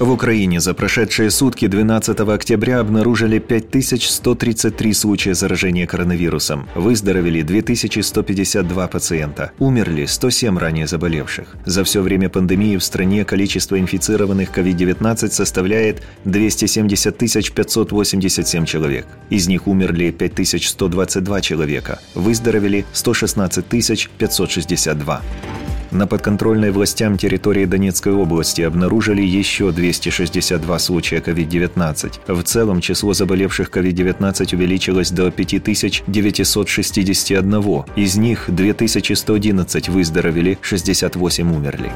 В Украине за прошедшие сутки 12 октября обнаружили 5133 случая заражения коронавирусом. Выздоровели 2152 пациента. Умерли 107 ранее заболевших. За все время пандемии в стране количество инфицированных COVID-19 составляет 270 587 человек. Из них умерли 5122 человека. Выздоровели 116 562. На подконтрольной властям территории Донецкой области обнаружили еще 262 случая COVID-19. В целом число заболевших COVID-19 увеличилось до 5961. Из них 2111 выздоровели, 68 умерли.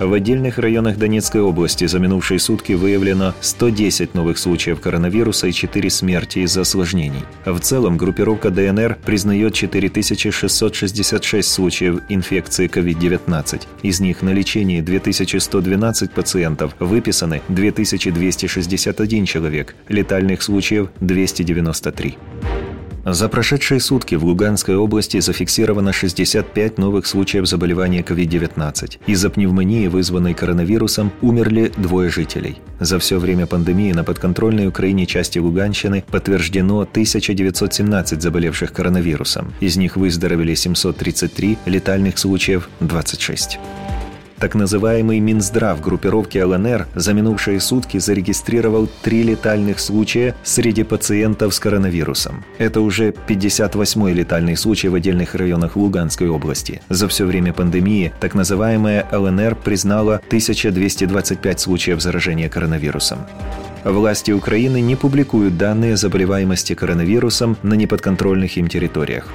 В отдельных районах Донецкой области за минувшие сутки выявлено 110 новых случаев коронавируса и 4 смерти из-за осложнений. В целом группировка ДНР признает 4666 случаев инфекции COVID-19. Из них на лечении 2112 пациентов, выписаны 2261 человек, летальных случаев 293. За прошедшие сутки в Луганской области зафиксировано 65 новых случаев заболевания COVID-19. Из-за пневмонии, вызванной коронавирусом, умерли двое жителей. За все время пандемии на подконтрольной Украине части Луганщины подтверждено 1917 заболевших коронавирусом. Из них выздоровели 733, летальных случаев 26. Так называемый Минздрав группировки ЛНР за минувшие сутки зарегистрировал три летальных случая среди пациентов с коронавирусом. Это уже 58-й летальный случай в отдельных районах Луганской области. За все время пандемии так называемая ЛНР признала 1225 случаев заражения коронавирусом. Власти Украины не публикуют данные заболеваемости коронавирусом на неподконтрольных им территориях.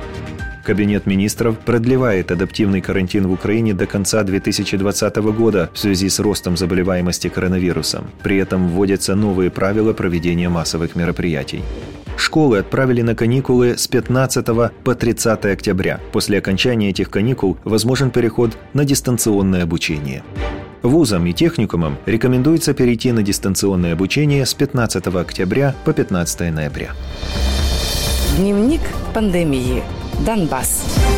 Кабинет министров продлевает адаптивный карантин в Украине до конца 2020 года в связи с ростом заболеваемости коронавирусом. При этом вводятся новые правила проведения массовых мероприятий. Школы отправили на каникулы с 15 по 30 октября. После окончания этих каникул возможен переход на дистанционное обучение. Вузам и техникумам рекомендуется перейти на дистанционное обучение с 15 октября по 15 ноября. Дневник пандемии. Донбасс.